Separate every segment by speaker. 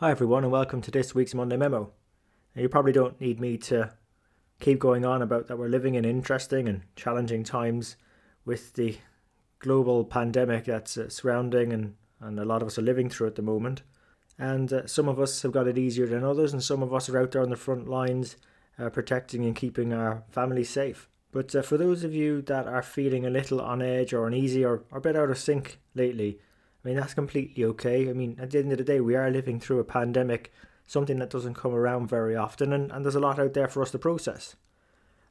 Speaker 1: Hi, everyone, and welcome to this week's Monday Memo. Now, you probably don't need me to keep going on about that we're living in interesting and challenging times with the global pandemic that's uh, surrounding and, and a lot of us are living through at the moment. And uh, some of us have got it easier than others, and some of us are out there on the front lines uh, protecting and keeping our families safe. But uh, for those of you that are feeling a little on edge or uneasy or, or a bit out of sync lately, I mean, that's completely okay. I mean, at the end of the day, we are living through a pandemic, something that doesn't come around very often, and, and there's a lot out there for us to process.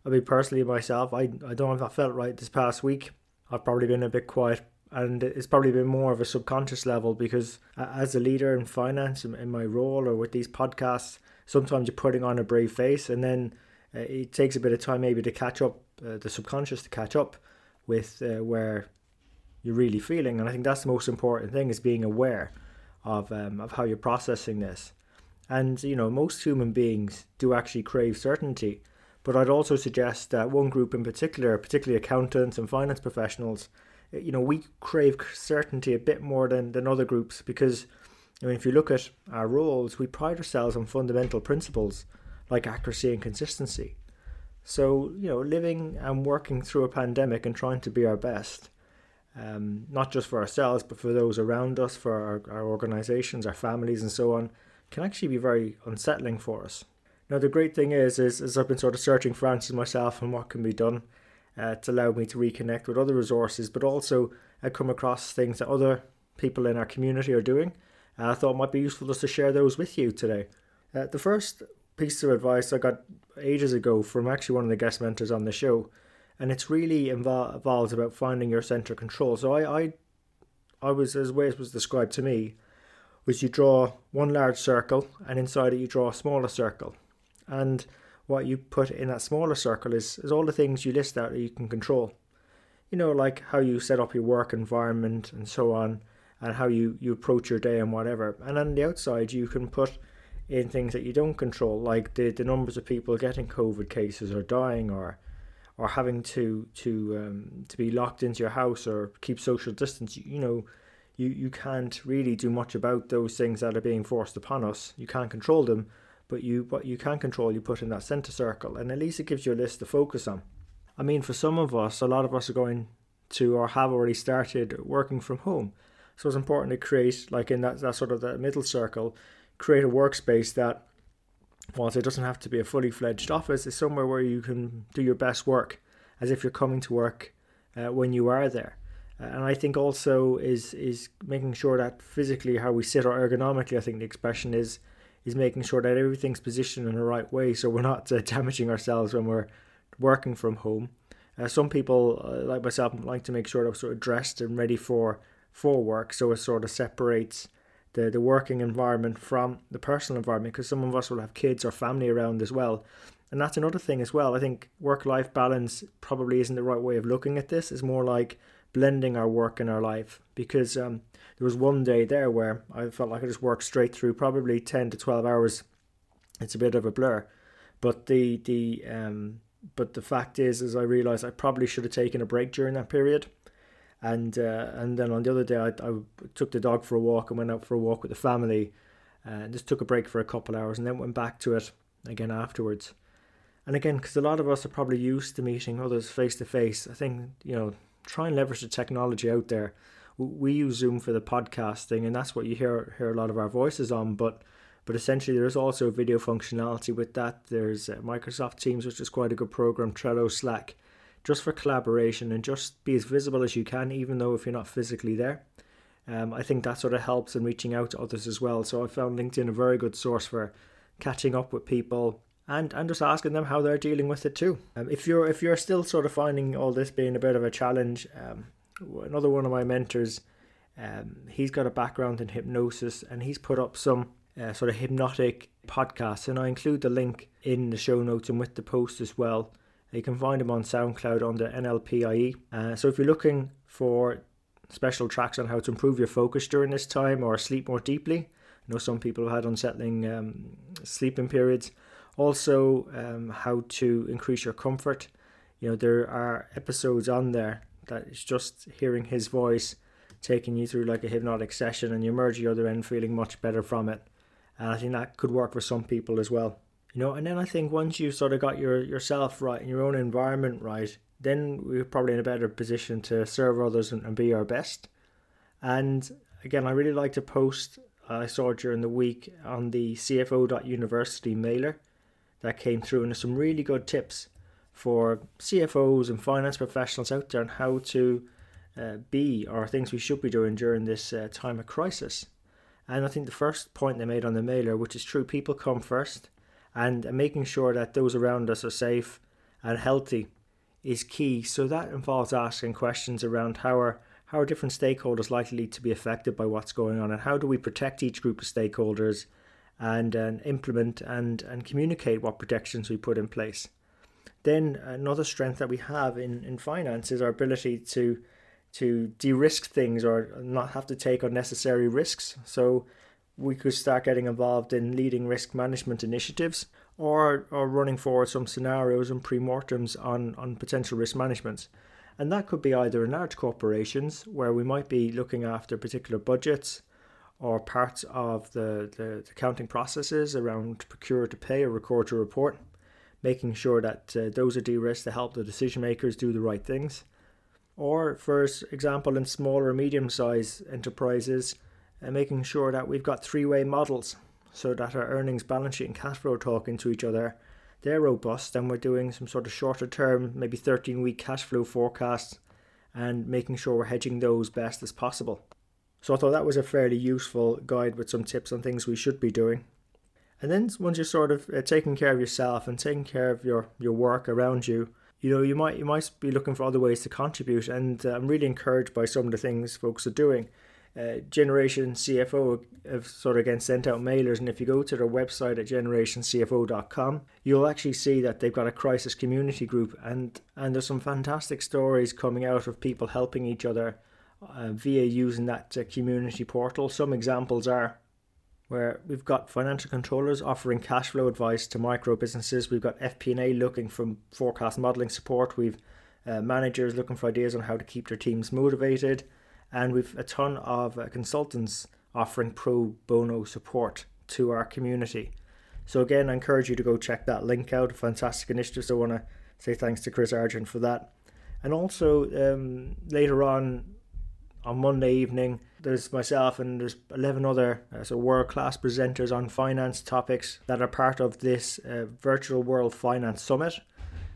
Speaker 1: I mean, personally, myself, I, I don't know if I felt right this past week. I've probably been a bit quiet, and it's probably been more of a subconscious level because as a leader in finance, in, my role, or with these podcasts, sometimes you're putting on a brave face, and then uh, it takes a bit of time maybe to catch up, uh, the subconscious to catch up with uh, where you're really feeling. And I think that's the most important thing is being aware of um, of how you're processing this. And you know, most human beings do actually crave certainty. But I'd also suggest that one group in particular, particularly accountants and finance professionals, eh, you know, we crave certainty a bit more than, than other groups because I mean, if you look at our roles, we pride ourselves on fundamental principles like accuracy and consistency. So, you know, living and working through a pandemic and trying to be our best um, not just for ourselves, but for those around us, for our, our organizations, our families, and so on, can actually be very unsettling for us. Now, the great thing is, is, is I've been sort of searching for answers myself and what can be done uh, to allow me to reconnect with other resources, but also I come across things that other people in our community are doing. Uh, I thought it might be useful just to share those with you today. Uh, the first piece of advice I got ages ago from actually one of the guest mentors on the show and it's really involves about finding your center control. So I, I, I was as way it was described to me, was you draw one large circle and inside it you draw a smaller circle, and what you put in that smaller circle is, is all the things you list out that you can control. You know, like how you set up your work environment and so on, and how you, you approach your day and whatever. And on the outside, you can put in things that you don't control, like the, the numbers of people getting COVID cases or dying or or having to to um, to be locked into your house or keep social distance, you, know, you you can't really do much about those things that are being forced upon us. You can't control them, but you what you can control, you put in that center circle, and at least it gives you a list to focus on. I mean, for some of us, a lot of us are going to or have already started working from home, so it's important to create like in that that sort of the middle circle, create a workspace that whilst it doesn't have to be a fully fledged office, it's somewhere where you can do your best work as if you're coming to work uh, when you are there. Uh, and I think also is is making sure that physically how we sit or ergonomically, I think the expression is is making sure that everything's positioned in the right way, so we're not uh, damaging ourselves when we're working from home. Uh, some people, uh, like myself, like to make sure that we're sort of dressed and ready for for work, so it sort of separates the, the working environment from the personal environment because some of us will have kids or family around as well. And that's another thing as well. I think work life balance probably isn't the right way of looking at this. It's more like blending our work and our life because um, there was one day there where I felt like I just worked straight through probably 10 to 12 hours. It's a bit of a blur. But the the um but the fact is is I realized I probably should have taken a break during that period and uh, and then on the other day I, I took the dog for a walk and went out for a walk with the family uh, and just took a break for a couple hours and then went back to it again afterwards. And again because a lot of us are probably used to meeting others face to face i think you know try and leverage the technology out there. We use zoom for the podcasting and that's what you hear hear a lot of our voices on but but essentially there is also video functionality with that. There's uh, microsoft teams which is quite a good program trello slack just for collaboration and just be as visible as you can, even though if you're not physically there. Um, I think that sort of helps in reaching out to others as well. So I found LinkedIn a very good source for catching up with people and, and just asking them how they're dealing with it too. Um, if you're if you're still sort of finding all this being a bit of a challenge, um, another one of my mentors, um, he's got a background in hypnosis and he's put up some uh, sort of hypnotic podcasts, and I include the link in the show notes and with the post as well. You can find them on SoundCloud under NLPIE. Uh, so if you're looking for special tracks on how to improve your focus during this time or sleep more deeply, I know some people have had unsettling um, sleeping periods. Also, um, how to increase your comfort. You know, there are episodes on there that is just hearing his voice taking you through like a hypnotic session and you emerge the other end feeling much better from it. And I think that could work for some people as well. You know, and then I think once you've sort of got your yourself right and your own environment right, then we're probably in a better position to serve others and, and be our best. And again, I really like to post I saw during the week on the CFO.university mailer that came through, and there's some really good tips for CFOs and finance professionals out there on how to uh, be or things we should be doing during this uh, time of crisis. And I think the first point they made on the mailer, which is true, people come first, and making sure that those around us are safe and healthy is key. So that involves asking questions around how are how are different stakeholders likely to be affected by what's going on, and how do we protect each group of stakeholders and, implement and, and communicate what protections we put in place. Then another strength that we have in, in finance is our ability to to de-risk things or not have to take unnecessary risks. So we could start getting involved in leading risk management initiatives or, or running forward some scenarios and pre-mortems on, on potential risk management. And that could be either in large corporations where we might be looking after particular budgets or parts of the, the, the accounting processes around procure to pay or record to report, making sure that uh, those are de risked to help the decision makers do the right things. Or, for example, in smaller or medium sized enterprises, uh, making sure that we've got three way models so that our earnings, balance sheet, and cash flow talk into each other they're robust and we're doing some sort of shorter term, maybe 13 week cash flow forecasts and making sure we're hedging those best as possible. So I thought that was a fairly useful guide with some tips on things we should be doing. And then once you're sort of uh, taking care of yourself and taking care of your, your work around you, you know, you might you might be looking for other ways to contribute. And uh, I'm really encouraged by some of the things folks are doing. Uh, Generation CFO have sort of again sent out mailers, and if you go to their website at generationcfo.com, you'll actually see that they've got a crisis community group, and and there's some fantastic stories coming out of people helping each other uh, via using that uh, community portal. Some examples are where we've got financial controllers offering cash flow advice to micro businesses. We've got FP&A looking for forecast modeling support. We've uh, managers looking for ideas on how to keep their teams motivated and we've a ton of uh, consultants offering pro bono support to our community. So again, I encourage you to go check that link out. Fantastic initiative. So I want to say thanks to Chris Argent for that. And also um, later on on Monday evening, there's myself and there's 11 other uh, so world class presenters on finance topics that are part of this uh, virtual world finance summit.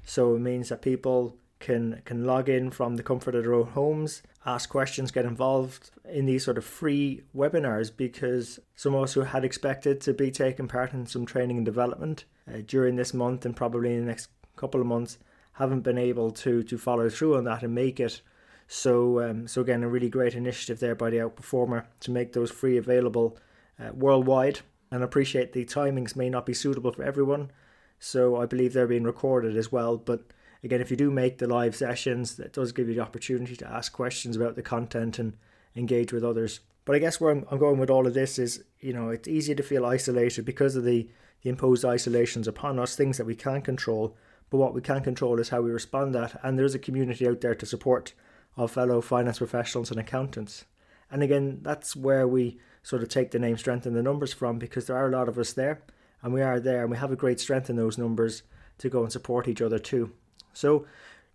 Speaker 1: So it means that people can can log in from the comfort of their own homes, ask questions, get involved in these sort of free webinars because some of us who had expected to be taking part in some training and development uh, during this month and probably in the next couple of months haven't been able to to follow through on that and make it. So um, so again, a really great initiative there by the Outperformer to make those free available uh, worldwide. And appreciate the timings may not be suitable for everyone, so I believe they're being recorded as well, but again, if you do make the live sessions, that does give you the opportunity to ask questions about the content and engage with others. But I guess where I'm, I'm going with all of this is, you know, it's easy to feel isolated because of the, the imposed isolations upon us, things that we can't control. But what we can control is how we respond that. And there's a community out there to support our fellow finance professionals and accountants. And again, that's where we sort of take the name strength in the numbers from because there are a lot of us there and we are there and we have a great strength in those numbers to go and support each other too. So,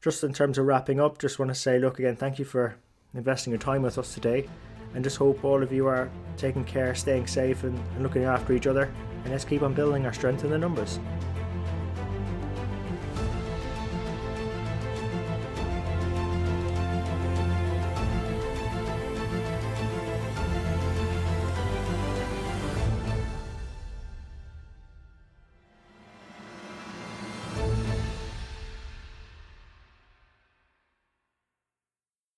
Speaker 1: just in terms of wrapping up, just want to say, look again, thank you for investing your time with us today, and just hope all of you are taking care, staying safe, and, and looking after each other. And let's keep on building our strength in the numbers.